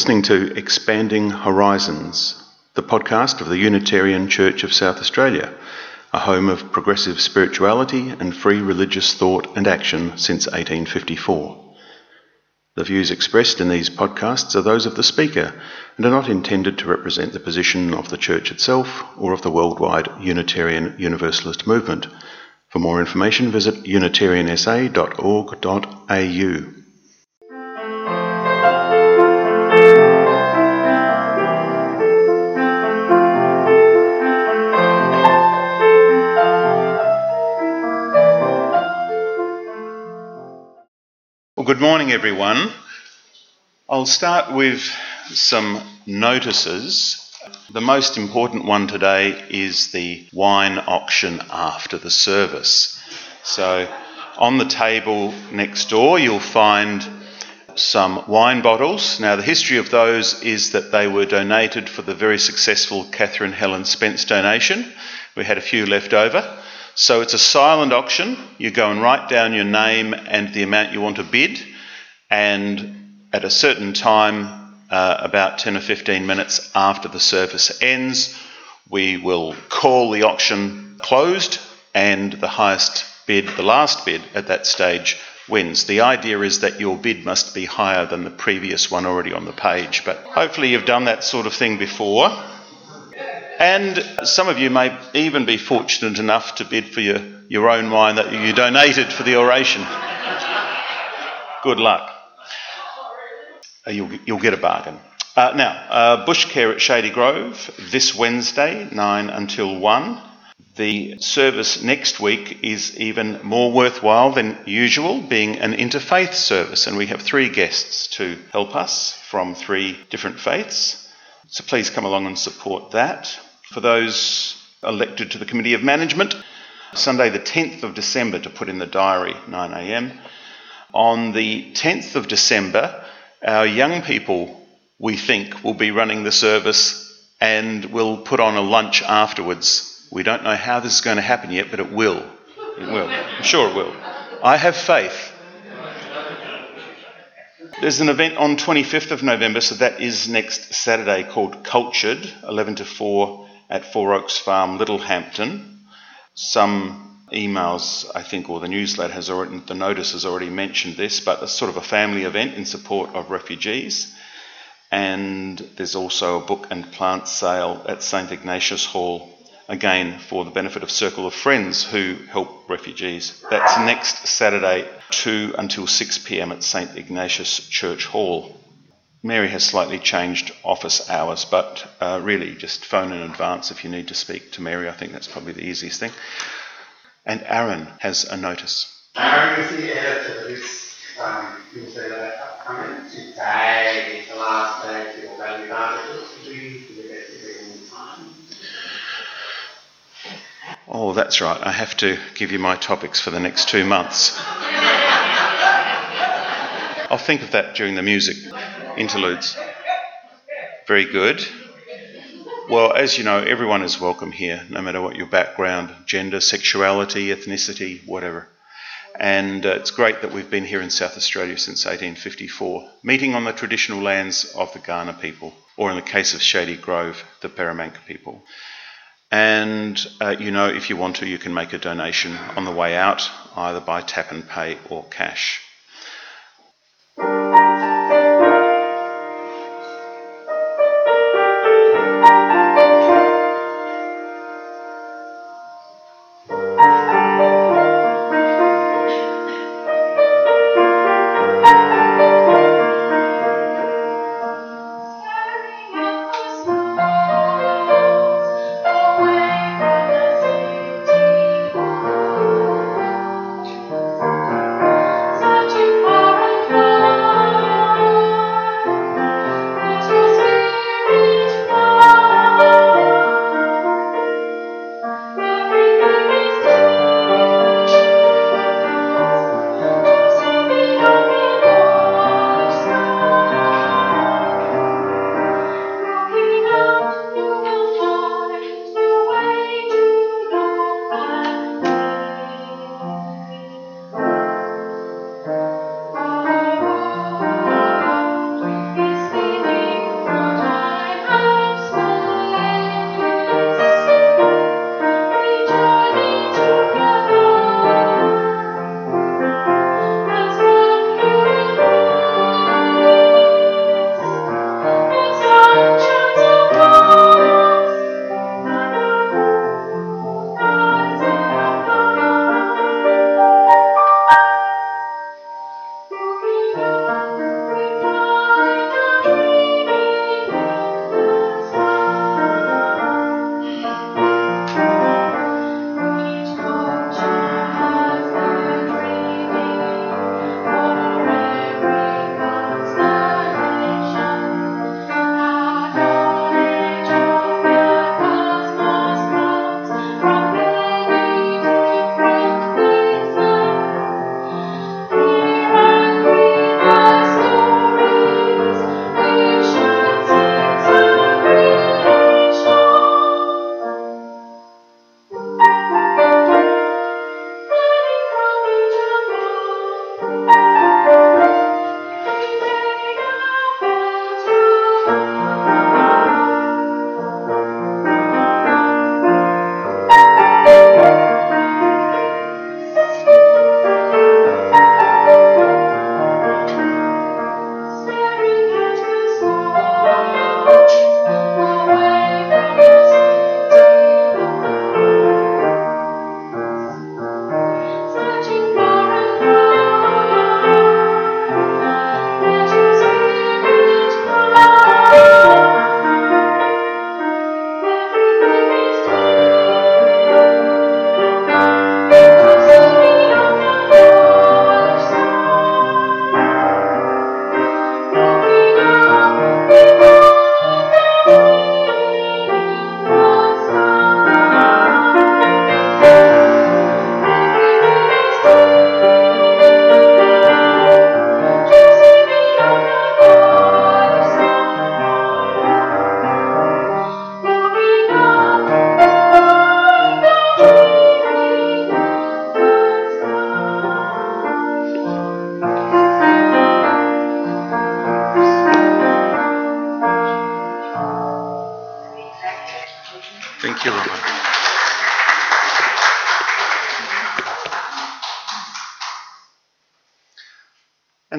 Listening to Expanding Horizons, the podcast of the Unitarian Church of South Australia, a home of progressive spirituality and free religious thought and action since 1854. The views expressed in these podcasts are those of the speaker and are not intended to represent the position of the Church itself or of the worldwide Unitarian Universalist movement. For more information, visit unitariansa.org.au. good morning, everyone. I'll start with some notices. The most important one today is the wine auction after the service. So, on the table next door, you'll find some wine bottles. Now, the history of those is that they were donated for the very successful Catherine Helen Spence donation. We had a few left over. So it's a silent auction. You go and write down your name and the amount you want to bid, and at a certain time, uh, about 10 or 15 minutes after the service ends, we will call the auction closed, and the highest bid, the last bid at that stage, wins. The idea is that your bid must be higher than the previous one already on the page, but hopefully you've done that sort of thing before. And some of you may even be fortunate enough to bid for your, your own wine that you donated for the oration. Good luck. Uh, you'll, you'll get a bargain. Uh, now, uh, bush care at Shady Grove this Wednesday, 9 until 1. The service next week is even more worthwhile than usual, being an interfaith service, and we have three guests to help us from three different faiths. So please come along and support that. For those elected to the Committee of Management, Sunday the 10th of December to put in the diary, 9am. On the 10th of December, our young people, we think, will be running the service and we'll put on a lunch afterwards. We don't know how this is going to happen yet, but it will. It will. I'm sure it will. I have faith. There's an event on 25th of November, so that is next Saturday, called Cultured, 11 to 4 at Four Oaks Farm, Littlehampton. Some emails, I think, or the newsletter has already, the notice has already mentioned this, but it's sort of a family event in support of refugees. And there's also a book and plant sale at St Ignatius Hall, again for the benefit of Circle of Friends who help refugees. That's next Saturday, 2 until 6 pm at St Ignatius Church Hall. Mary has slightly changed office hours, but uh, really just phone in advance if you need to speak to Mary. I think that's probably the easiest thing. And Aaron has a notice. Aaron is the editor this um, newsletter upcoming. Today is the last day for value articles to be. Oh, that's right. I have to give you my topics for the next two months. I'll think of that during the music interludes. Very good. Well, as you know, everyone is welcome here, no matter what your background, gender, sexuality, ethnicity, whatever. And uh, it's great that we've been here in South Australia since 1854, meeting on the traditional lands of the Kaurna people, or in the case of Shady Grove, the Peramangk people. And uh, you know, if you want to, you can make a donation on the way out, either by tap and pay or cash.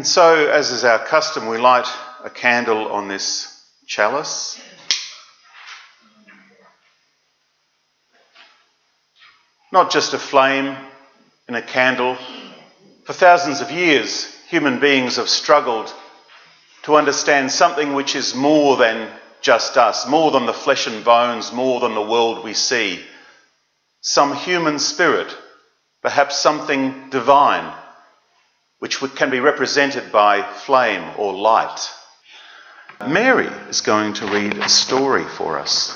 And so, as is our custom, we light a candle on this chalice. Not just a flame in a candle. For thousands of years, human beings have struggled to understand something which is more than just us, more than the flesh and bones, more than the world we see. Some human spirit, perhaps something divine, which can be represented by flame or light. Mary is going to read a story for us.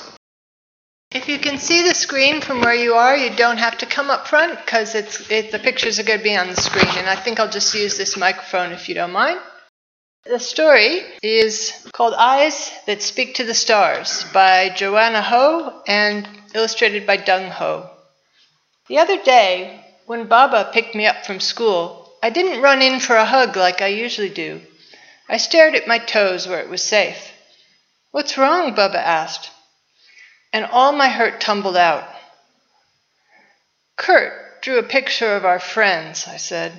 If you can see the screen from where you are, you don't have to come up front because it's it, the pictures are going to be on the screen, and I think I'll just use this microphone if you don't mind. The story is called Eyes That Speak to the Stars by Joanna Ho and illustrated by Dung Ho. The other day, when Baba picked me up from school, I didn't run in for a hug like I usually do. I stared at my toes where it was safe. What's wrong? Baba asked. And all my hurt tumbled out. Kurt drew a picture of our friends, I said.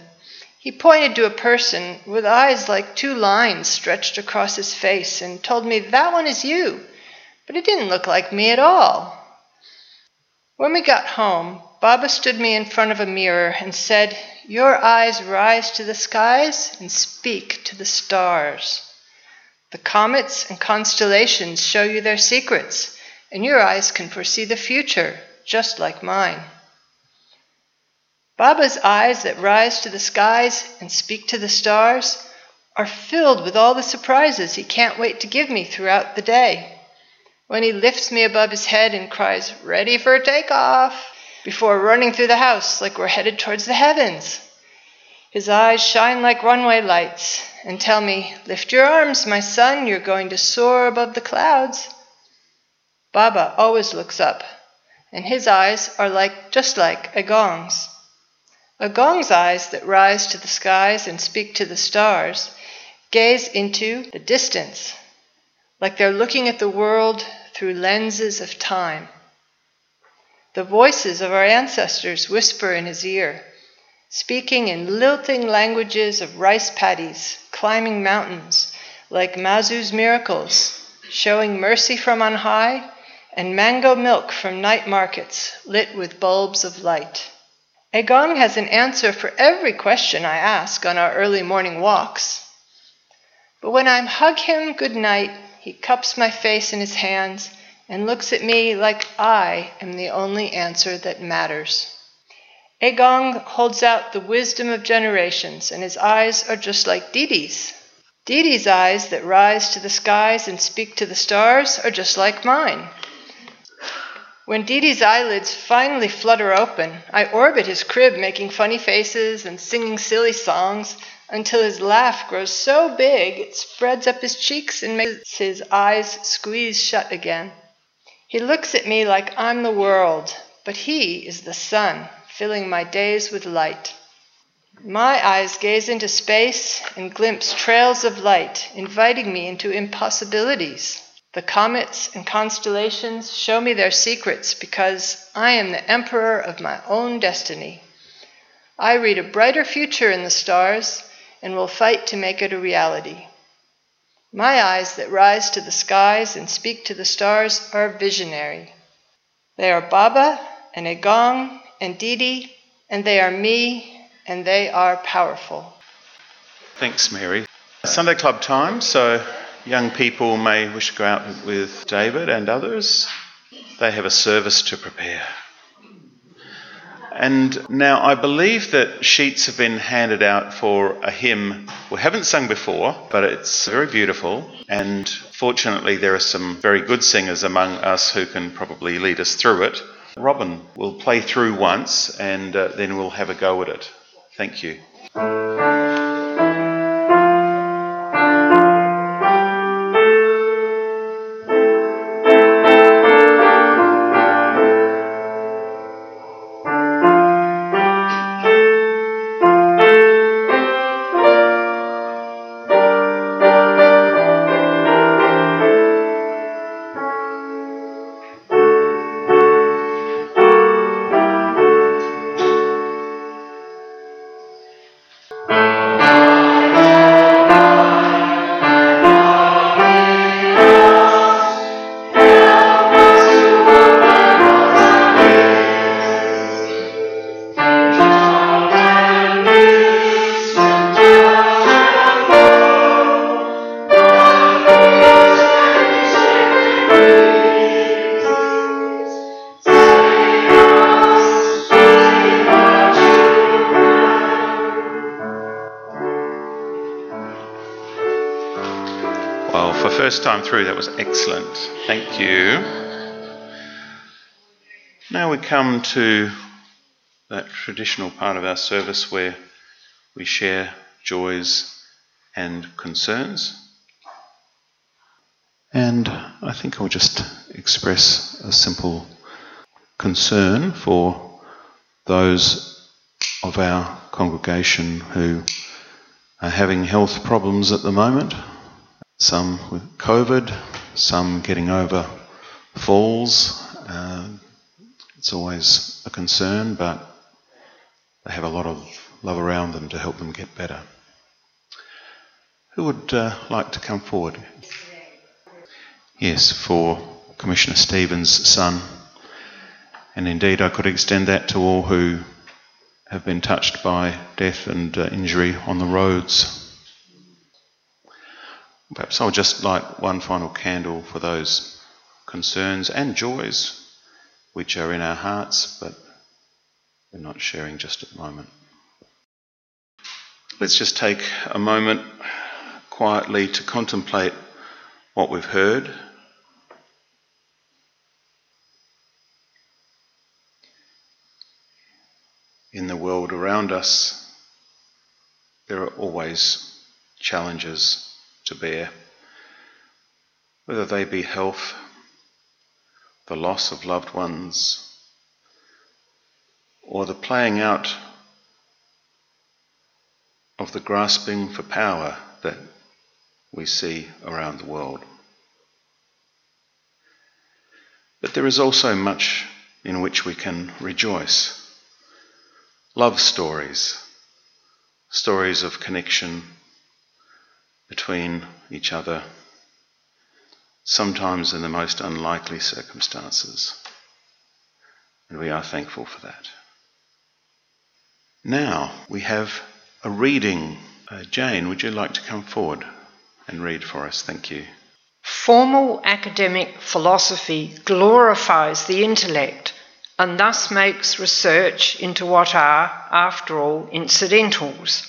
He pointed to a person with eyes like two lines stretched across his face and told me, That one is you. But it didn't look like me at all. When we got home, Baba stood me in front of a mirror and said, Your eyes rise to the skies and speak to the stars. The comets and constellations show you their secrets, and your eyes can foresee the future, just like mine. Baba's eyes that rise to the skies and speak to the stars are filled with all the surprises he can't wait to give me throughout the day. When he lifts me above his head and cries, Ready for takeoff! Before running through the house like we're headed towards the heavens. His eyes shine like runway lights and tell me, Lift your arms, my son, you're going to soar above the clouds. Baba always looks up, and his eyes are like just like Agong's. Agong's eyes that rise to the skies and speak to the stars gaze into the distance, like they're looking at the world through lenses of time. The voices of our ancestors whisper in his ear, speaking in lilting languages of rice paddies, climbing mountains, like Mazu's miracles, showing mercy from on high, and mango milk from night markets lit with bulbs of light. Agong has an answer for every question I ask on our early morning walks. But when I hug him good night, he cups my face in his hands and looks at me like I am the only answer that matters. Agong holds out the wisdom of generations, and his eyes are just like Didi's. Didi's eyes that rise to the skies and speak to the stars are just like mine. When Didi's eyelids finally flutter open, I orbit his crib making funny faces and singing silly songs until his laugh grows so big it spreads up his cheeks and makes his eyes squeeze shut again. He looks at me like I'm the world, but he is the sun, filling my days with light. My eyes gaze into space and glimpse trails of light, inviting me into impossibilities. The comets and constellations show me their secrets because I am the emperor of my own destiny. I read a brighter future in the stars and will fight to make it a reality. My eyes that rise to the skies and speak to the stars are visionary. They are Baba and Agong and Didi, and they are me, and they are powerful. Thanks, Mary. Sunday Club time, so young people may wish to go out with David and others. They have a service to prepare. And now I believe that sheets have been handed out for a hymn we haven't sung before, but it's very beautiful. And fortunately, there are some very good singers among us who can probably lead us through it. Robin will play through once and uh, then we'll have a go at it. Thank you. Come to that traditional part of our service where we share joys and concerns. And I think I'll just express a simple concern for those of our congregation who are having health problems at the moment. Some with COVID, some getting over falls. Uh, it's always a concern, but they have a lot of love around them to help them get better. Who would uh, like to come forward? Yes, for Commissioner Stevens' son. And indeed, I could extend that to all who have been touched by death and uh, injury on the roads. Perhaps I'll just light one final candle for those concerns and joys which are in our hearts, but we're not sharing just at the moment. Let's just take a moment quietly to contemplate what we've heard. In the world around us, there are always challenges to bear, whether they be health, the loss of loved ones, or the playing out of the grasping for power that we see around the world. But there is also much in which we can rejoice. Love stories, stories of connection between each other, sometimes in the most unlikely circumstances. And we are thankful for that. Now we have a reading. Uh, Jane, would you like to come forward and read for us? Thank you. Formal academic philosophy glorifies the intellect and thus makes research into what are, after all, incidentals.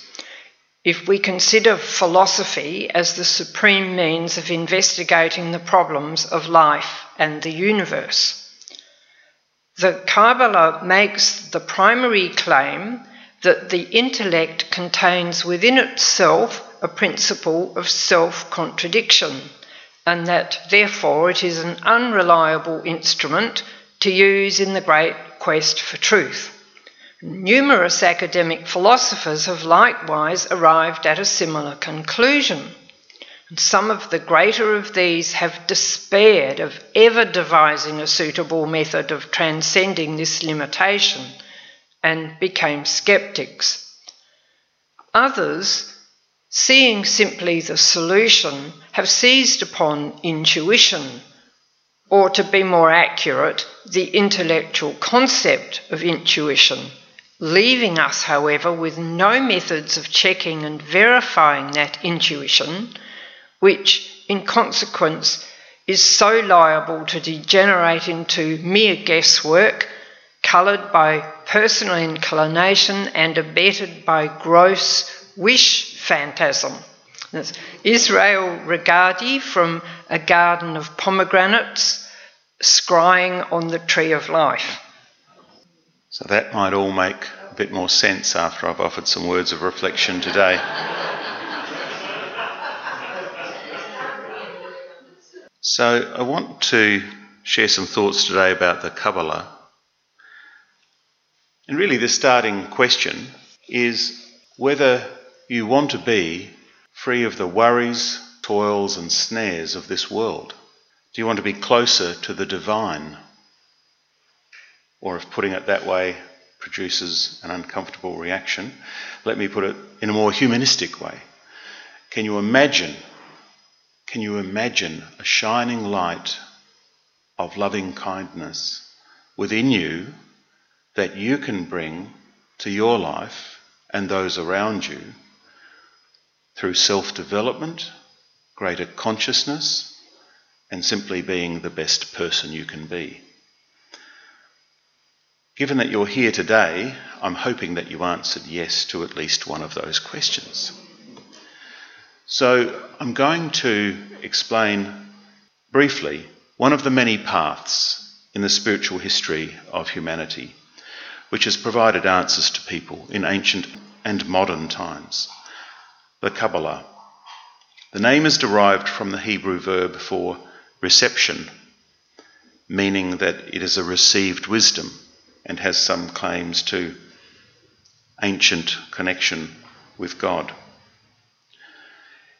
If we consider philosophy as the supreme means of investigating the problems of life and the universe, the Kabbalah makes the primary claim that the intellect contains within itself a principle of self contradiction, and that therefore it is an unreliable instrument to use in the great quest for truth. Numerous academic philosophers have likewise arrived at a similar conclusion. Some of the greater of these have despaired of ever devising a suitable method of transcending this limitation and became skeptics. Others, seeing simply the solution, have seized upon intuition, or to be more accurate, the intellectual concept of intuition, leaving us, however, with no methods of checking and verifying that intuition, which, in consequence, is so liable to degenerate into mere guesswork coloured by personal inclination and abetted by gross wish phantasm. That's Israel Regardie from A Garden of Pomegranates, scrying on the Tree of Life. So that might all make a bit more sense after I've offered some words of reflection today. so I want to share some thoughts today about the Kabbalah and really, the starting question is whether you want to be free of the worries, toils, and snares of this world. Do you want to be closer to the divine? Or if putting it that way produces an uncomfortable reaction, let me put it in a more humanistic way. Can you imagine? Can you imagine a shining light of loving kindness within you that you can bring to your life and those around you through self development, greater consciousness, and simply being the best person you can be. Given that you're here today, I'm hoping that you answered yes to at least one of those questions. So I'm going to explain briefly one of the many paths in the spiritual history of humanity which has provided answers to people in ancient and modern times the Kabbalah. The name is derived from the Hebrew verb for reception, meaning that it is a received wisdom and has some claims to ancient connection with God.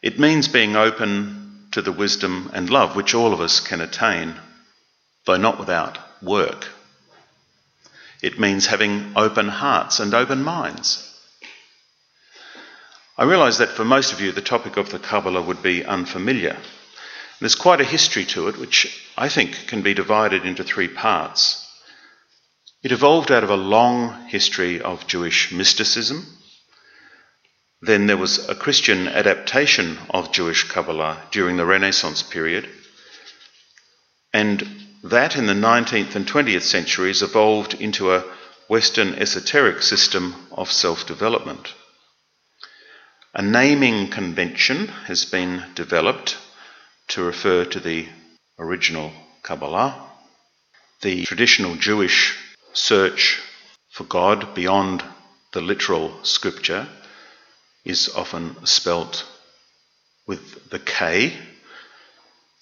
It means being open to the wisdom and love which all of us can attain, though not without work. It means having open hearts and open minds. I realise that for most of you, the topic of the Kabbalah would be unfamiliar. There's quite a history to it, which I think can be divided into three parts. It evolved out of a long history of Jewish mysticism. Then there was a Christian adaptation of Jewish Kabbalah during the Renaissance period. And that in the 19th and 20th centuries evolved into a Western esoteric system of self development. A naming convention has been developed to refer to the original Kabbalah. The traditional Jewish search for God beyond the literal scripture is often spelt with the K.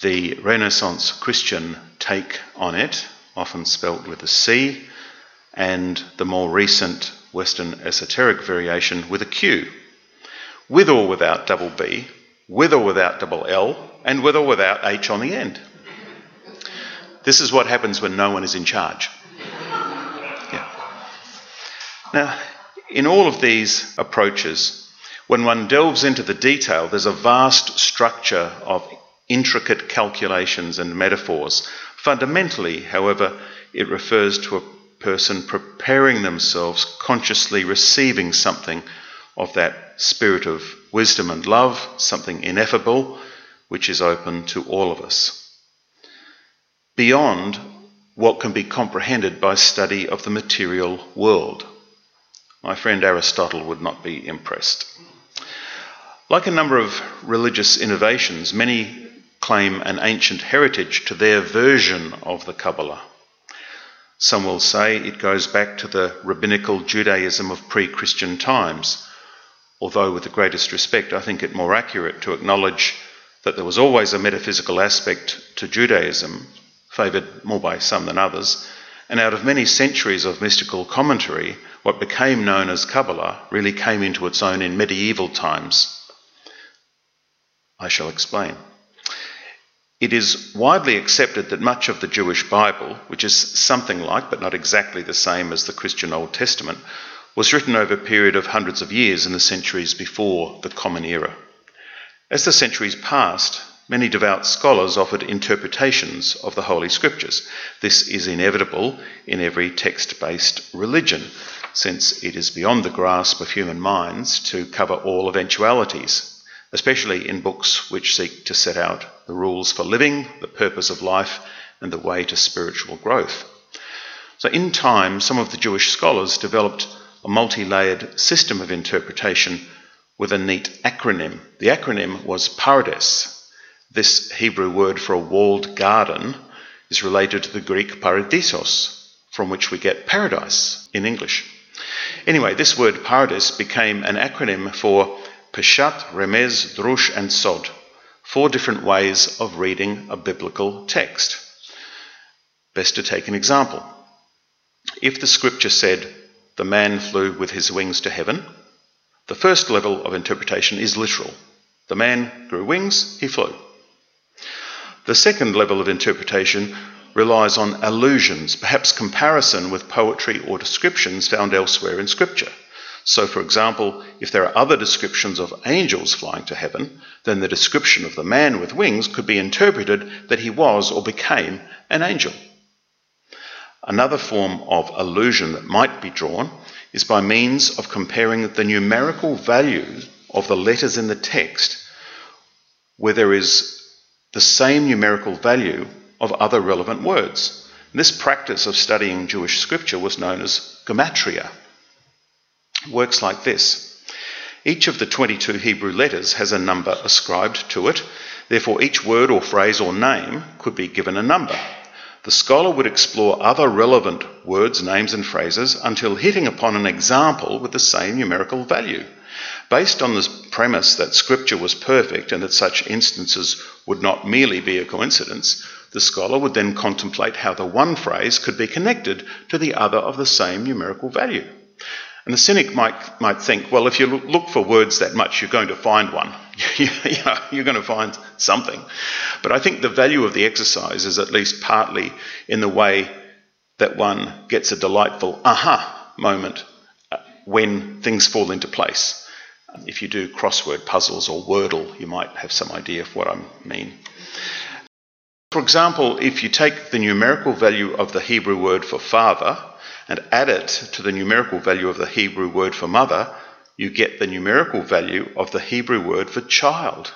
The Renaissance Christian take on it, often spelt with a C, and the more recent Western esoteric variation with a Q with or without double B, with or without double L, and with or without H on the end. This is what happens when no one is in charge. Now, in all of these approaches, when one delves into the detail, there's a vast structure of intricate calculations and metaphors. Fundamentally, however, it refers to a person preparing themselves, consciously receiving something of that spirit of wisdom and love, something ineffable, which is open to all of us. Beyond what can be comprehended by study of the material world. My friend Aristotle would not be impressed. Like a number of religious innovations, many claim an ancient heritage to their version of the Kabbalah. Some will say it goes back to the rabbinical Judaism of pre Christian times, although with the greatest respect, I think it more accurate to acknowledge that there was always a metaphysical aspect to Judaism, favoured more by some than others, and out of many centuries of mystical commentary, what became known as Kabbalah really came into its own in medieval times. I shall explain. It is widely accepted that much of the Jewish Bible, which is something like but not exactly the same as the Christian Old Testament, was written over a period of hundreds of years in the centuries before the Common Era. As the centuries passed, many devout scholars offered interpretations of the Holy Scriptures. This is inevitable in every text based religion, since it is beyond the grasp of human minds to cover all eventualities, especially in books which seek to set out the rules for living, the purpose of life, and the way to spiritual growth. So, in time, some of the Jewish scholars developed a multi layered system of interpretation with a neat acronym. The acronym was Pardes. This Hebrew word for a walled garden is related to the Greek paradisos, from which we get paradise in English. Anyway, this word Pardes became an acronym for Peshat, Remez, Drush, and Sod, four different ways of reading a biblical text. Best to take an example. If the scripture said, the man flew with his wings to heaven. The first level of interpretation is literal. The man grew wings, he flew. The second level of interpretation relies on allusions, perhaps comparison with poetry or descriptions found elsewhere in Scripture. So, for example, if there are other descriptions of angels flying to heaven, then the description of the man with wings could be interpreted that he was or became an angel. Another form of allusion that might be drawn is by means of comparing the numerical value of the letters in the text where there is the same numerical value of other relevant words. This practice of studying Jewish scripture was known as gematria. It works like this. Each of the 22 Hebrew letters has a number ascribed to it, therefore, each word or phrase or name could be given a number. The scholar would explore other relevant words, names, and phrases until hitting upon an example with the same numerical value. Based on this premise that Scripture was perfect and that such instances would not merely be a coincidence, the scholar would then contemplate how the one phrase could be connected to the other of the same numerical value. And the cynic might, might think, well, if you look for words that much, you're going to find one. you're going to find something. But I think the value of the exercise is at least partly in the way that one gets a delightful aha moment uh, when things fall into place. If you do crossword puzzles or Wordle, you might have some idea of what I mean. For example, if you take the numerical value of the Hebrew word for father and add it to the numerical value of the Hebrew word for mother, you get the numerical value of the Hebrew word for child.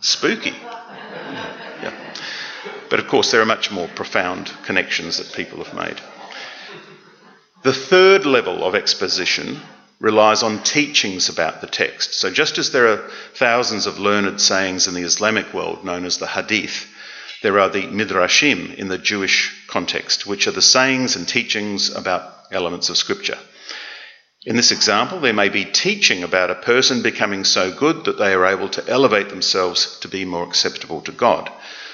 Spooky. Yeah. But of course, there are much more profound connections that people have made. The third level of exposition relies on teachings about the text. So, just as there are thousands of learned sayings in the Islamic world known as the Hadith, there are the Midrashim in the Jewish context, which are the sayings and teachings about elements of Scripture. In this example, there may be teaching about a person becoming so good that they are able to elevate themselves to be more acceptable to God.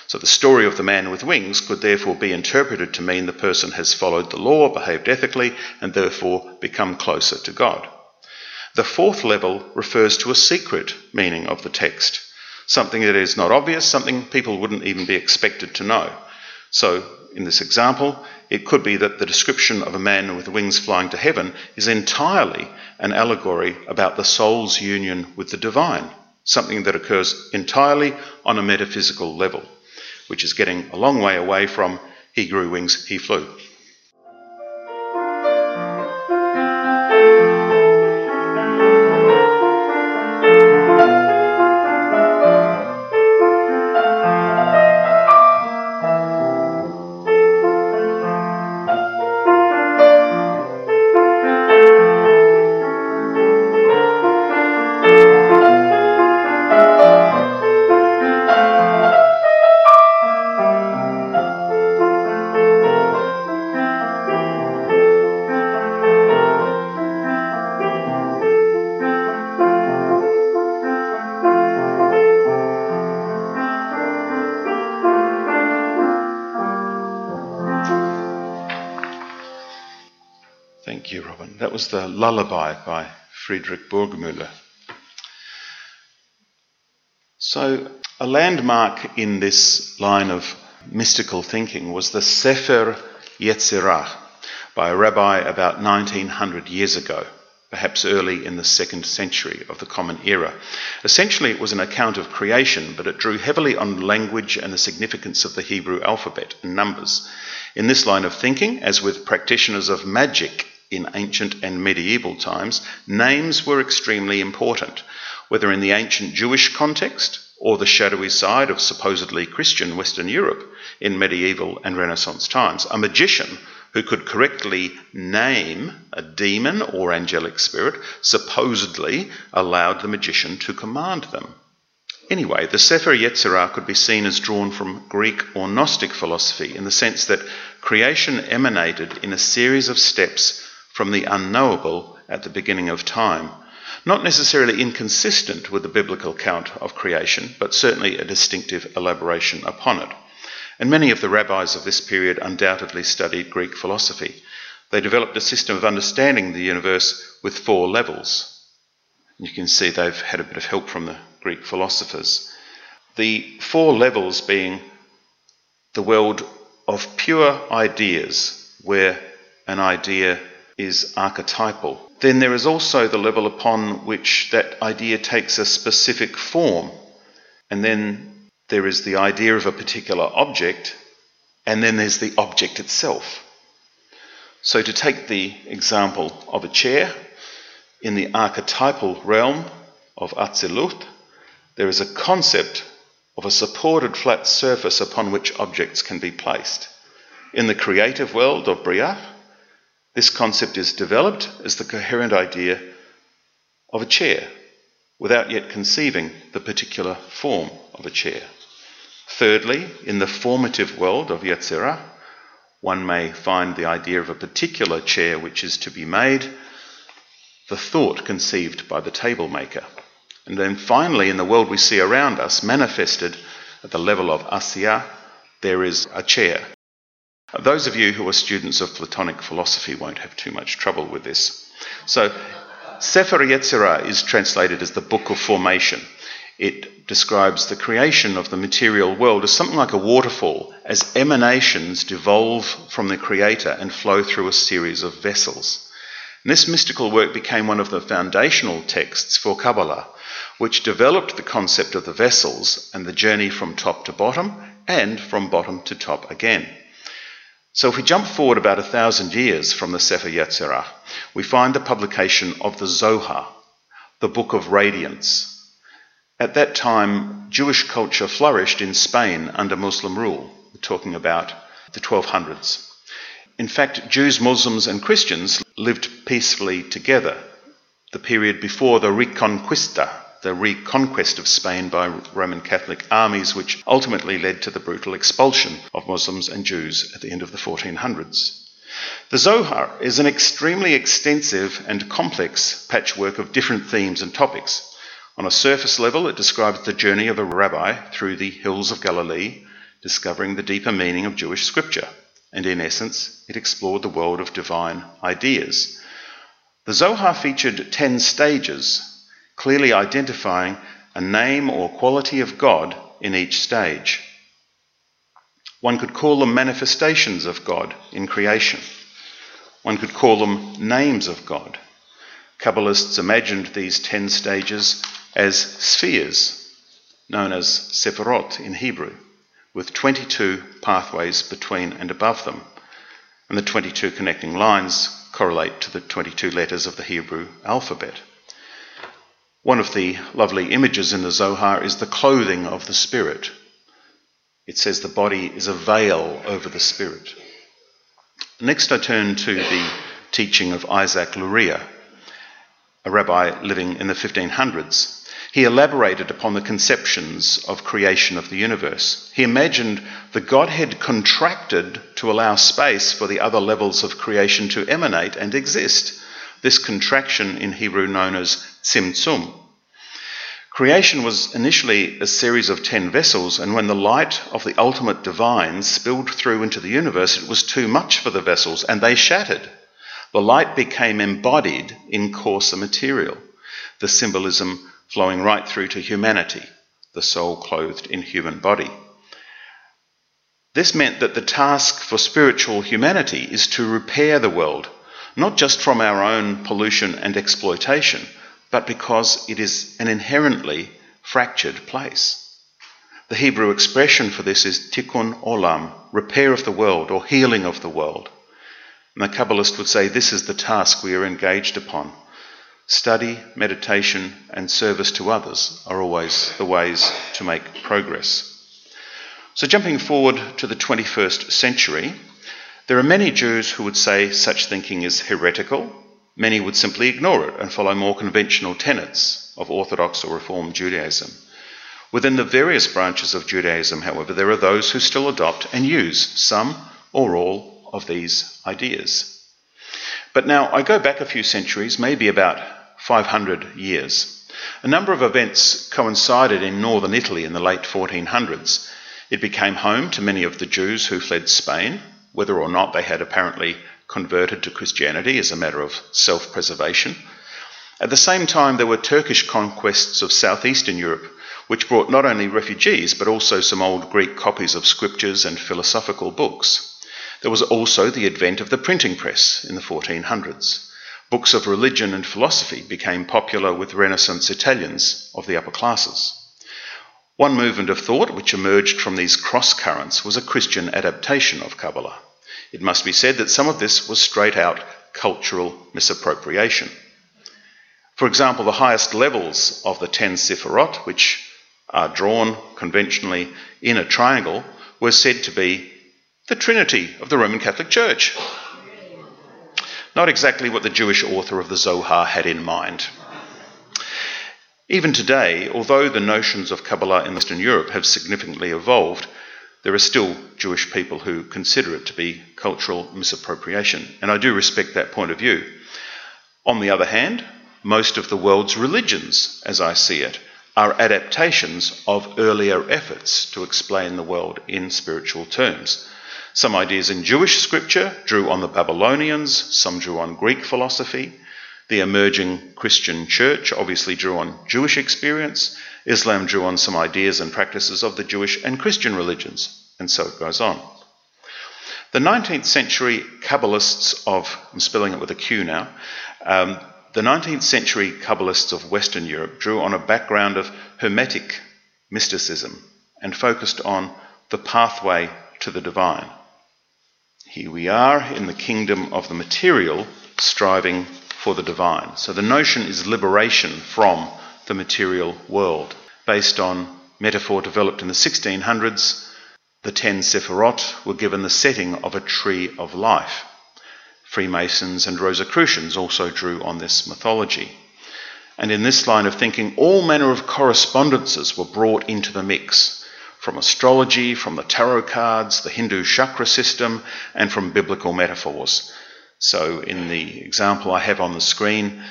So the story of the man with wings could therefore be interpreted to mean the person has followed the law, behaved ethically, and therefore become closer to God. The fourth level refers to a secret meaning of the text, something that is not obvious, something people wouldn't even be expected to know. So, in this example, it could be that the description of a man with wings flying to heaven is entirely an allegory about the soul's union with the divine, something that occurs entirely on a metaphysical level, which is getting a long way away from he grew wings, he flew. Lullaby by Friedrich Burgmüller. So, a landmark in this line of mystical thinking was the Sefer Yetzirah by a rabbi about 1900 years ago, perhaps early in the second century of the Common Era. Essentially, it was an account of creation, but it drew heavily on language and the significance of the Hebrew alphabet and numbers. In this line of thinking, as with practitioners of magic in ancient and medieval times, names were extremely important, whether in the ancient Jewish context or the shadowy side of supposedly Christian Western Europe in medieval and Renaissance times. A magician who could correctly name a demon or angelic spirit supposedly allowed the magician to command them. Anyway, the Sefer Yetzirah could be seen as drawn from Greek or Gnostic philosophy in the sense that creation emanated in a series of steps from the unknowable at the beginning of time. Not necessarily inconsistent with the biblical account of creation, but certainly a distinctive elaboration upon it. And many of the rabbis of this period undoubtedly studied Greek philosophy. They developed a system of understanding the universe with four levels. You can see they've had a bit of help from the Greek philosophers. The four levels being the world of pure ideas, where an idea is archetypal. Then there is also the level upon which that idea takes a specific form. And then there is the idea of a particular object, and then there's the object itself. So, to take the example of a chair, in the archetypal realm of Atzilut, there is a concept of a supported flat surface upon which objects can be placed. In the creative world of Briah, this concept is developed as the coherent idea of a chair without yet conceiving the particular form of a chair. Thirdly, in the formative world of Yetzirah, one may find the idea of a particular chair which is to be made, the thought conceived by the table maker. And then finally, in the world we see around us, manifested at the level of Asiya, there is a chair. Those of you who are students of Platonic philosophy won't have too much trouble with this. So, Sefer Yetzirah is translated as the Book of Formation. It describes the creation of the material world as something like a waterfall, as emanations devolve from the Creator and flow through a series of vessels. And this mystical work became one of the foundational texts for Kabbalah, which developed the concept of the vessels and the journey from top to bottom and from bottom to top again. So if we jump forward about a thousand years from the Sefer Yetzirah, we find the publication of the Zohar, the Book of Radiance. At that time, Jewish culture flourished in Spain under Muslim rule. We're talking about the 1200s. In fact, Jews, Muslims, and Christians lived peacefully together, the period before the Reconquista, the reconquest of Spain by Roman Catholic armies, which ultimately led to the brutal expulsion of Muslims and Jews at the end of the 1400s. The Zohar is an extremely extensive and complex patchwork of different themes and topics. On a surface level, it describes the journey of a rabbi through the hills of Galilee, discovering the deeper meaning of Jewish scripture. And in essence, it explored the world of divine ideas. The Zohar featured 10 stages clearly identifying a name or quality of God in each stage. One could call them manifestations of God in creation. One could call them names of God. Kabbalists imagined these ten stages as spheres, known as sephirot in Hebrew, with 22 pathways between and above them. And the 22 connecting lines correlate to the 22 letters of the Hebrew alphabet. One of the lovely images in the Zohar is the clothing of the Spirit. It says the body is a veil over the Spirit. Next, I turn to the teaching of Isaac Luria, a rabbi living in the 1500s. He elaborated upon the conceptions of creation of the universe. He imagined the Godhead contracted to allow space for the other levels of creation to emanate and exist this contraction in Hebrew known as tzimtzum. Creation was initially a series of ten vessels, and when the light of the ultimate divine spilled through into the universe, it was too much for the vessels, and they shattered. The light became embodied in coarser material, the symbolism flowing right through to humanity, the soul clothed in human body. This meant that the task for spiritual humanity is to repair the world not just from our own pollution and exploitation, but because it is an inherently fractured place. The Hebrew expression for this is tikkun olam, repair of the world or healing of the world. And the Kabbalist would say this is the task we are engaged upon. Study, meditation, and service to others are always the ways to make progress. So, jumping forward to the 21st century, there are many Jews who would say such thinking is heretical. Many would simply ignore it and follow more conventional tenets of Orthodox or Reform Judaism. Within the various branches of Judaism, however, there are those who still adopt and use some or all of these ideas. But now I go back a few centuries, maybe about 500 years. A number of events coincided in northern Italy in the late 1400s. It became home to many of the Jews who fled Spain, whether or not they had apparently converted to Christianity as a matter of self preservation. At the same time, there were Turkish conquests of southeastern Europe, which brought not only refugees but also some old Greek copies of scriptures and philosophical books. There was also the advent of the printing press in the 1400s. Books of religion and philosophy became popular with Renaissance Italians of the upper classes. One movement of thought which emerged from these cross currents was a Christian adaptation of Kabbalah. It must be said that some of this was straight out cultural misappropriation. For example, the highest levels of the ten Sephirot, which are drawn conventionally in a triangle, were said to be the Trinity of the Roman Catholic Church. Not exactly what the Jewish author of the Zohar had in mind. Even today, although the notions of Kabbalah in Western Europe have significantly evolved, there are still Jewish people who consider it to be cultural misappropriation, and I do respect that point of view. On the other hand, most of the world's religions, as I see it, are adaptations of earlier efforts to explain the world in spiritual terms. Some ideas in Jewish scripture drew on the Babylonians, some drew on Greek philosophy. The emerging Christian church obviously drew on Jewish experience. Islam drew on some ideas and practices of the Jewish and Christian religions, and so it goes on. The 19th century Kabbalists of, I'm spelling it with a Q now, um, the 19th century Kabbalists of Western Europe drew on a background of Hermetic mysticism and focused on the pathway to the divine. Here we are in the kingdom of the material, striving for the divine. So the notion is liberation from the material world, based on metaphor developed in the 1600s. The ten Sephirot were given the setting of a tree of life. Freemasons and Rosicrucians also drew on this mythology. And in this line of thinking, all manner of correspondences were brought into the mix from astrology, from the tarot cards, the Hindu chakra system, and from biblical metaphors. So, in the example I have on the screen,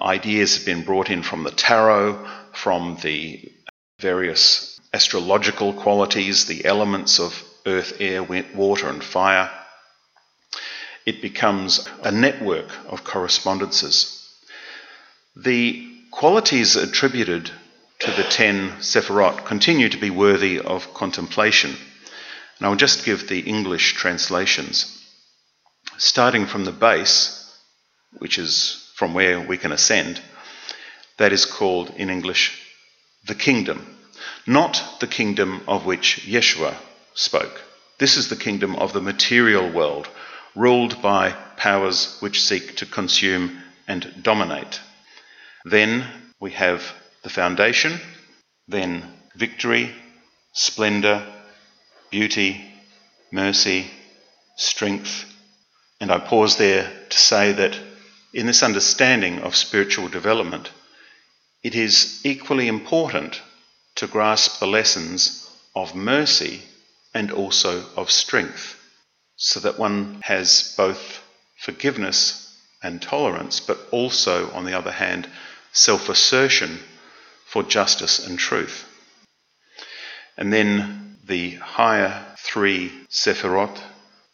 ideas have been brought in from the tarot, from the various astrological qualities, the elements of earth, air, water, and fire. It becomes a network of correspondences. The qualities attributed to the ten Sephirot continue to be worthy of contemplation. And I'll just give the English translations starting from the base, which is from where we can ascend, that is called in English the kingdom, not the kingdom of which Yeshua spoke. This is the kingdom of the material world, ruled by powers which seek to consume and dominate. Then we have the foundation, then victory, splendour, beauty, mercy, strength, and I pause there to say that in this understanding of spiritual development, it is equally important to grasp the lessons of mercy and also of strength, so that one has both forgiveness and tolerance, but also, on the other hand, self assertion for justice and truth. And then the higher three Sephirot,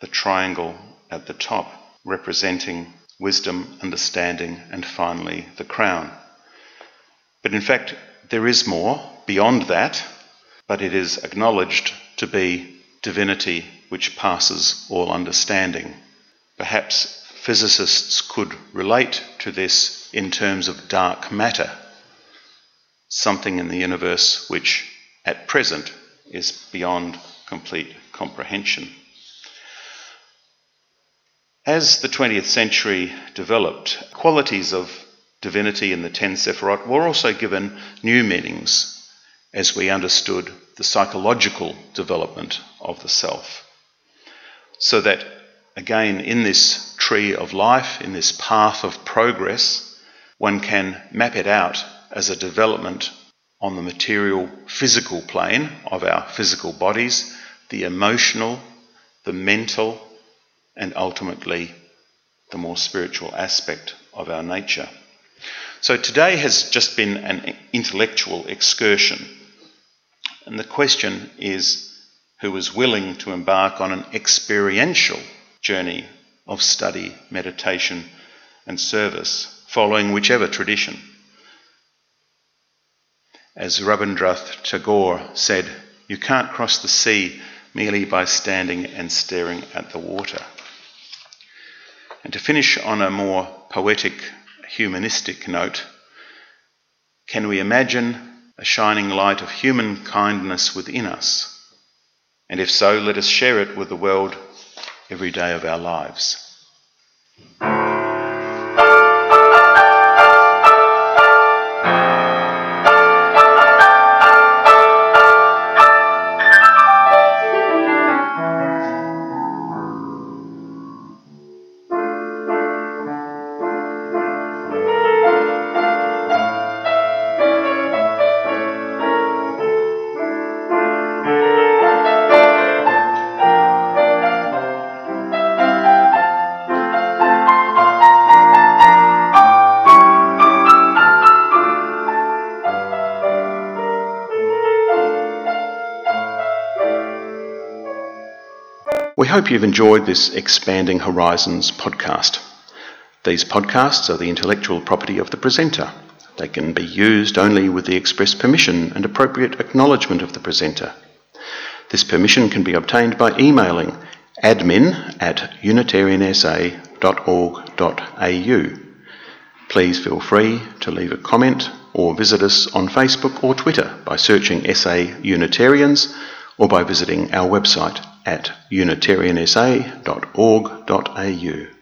the triangle at the top, representing wisdom, understanding, and finally the crown. But in fact, there is more beyond that, but it is acknowledged to be divinity which passes all understanding. Perhaps physicists could relate to this in terms of dark matter, something in the universe which at present is beyond complete comprehension. As the 20th century developed, qualities of divinity in the ten Sephirot were also given new meanings as we understood the psychological development of the self. So that, again, in this tree of life, in this path of progress, one can map it out as a development on the material physical plane of our physical bodies, the emotional, the mental, and ultimately the more spiritual aspect of our nature. So today has just been an intellectual excursion. And the question is who is willing to embark on an experiential journey of study, meditation, and service, following whichever tradition. As Rabindranath Tagore said, you can't cross the sea merely by standing and staring at the water. And to finish on a more poetic, humanistic note, can we imagine a shining light of human kindness within us? And if so, let us share it with the world every day of our lives. Hope you've enjoyed this Expanding Horizons podcast. These podcasts are the intellectual property of the presenter. They can be used only with the express permission and appropriate acknowledgement of the presenter. This permission can be obtained by emailing admin at unitariansa.org.au. Please feel free to leave a comment or visit us on Facebook or Twitter by searching SA Unitarians or by visiting our website at unitariansa.org.au.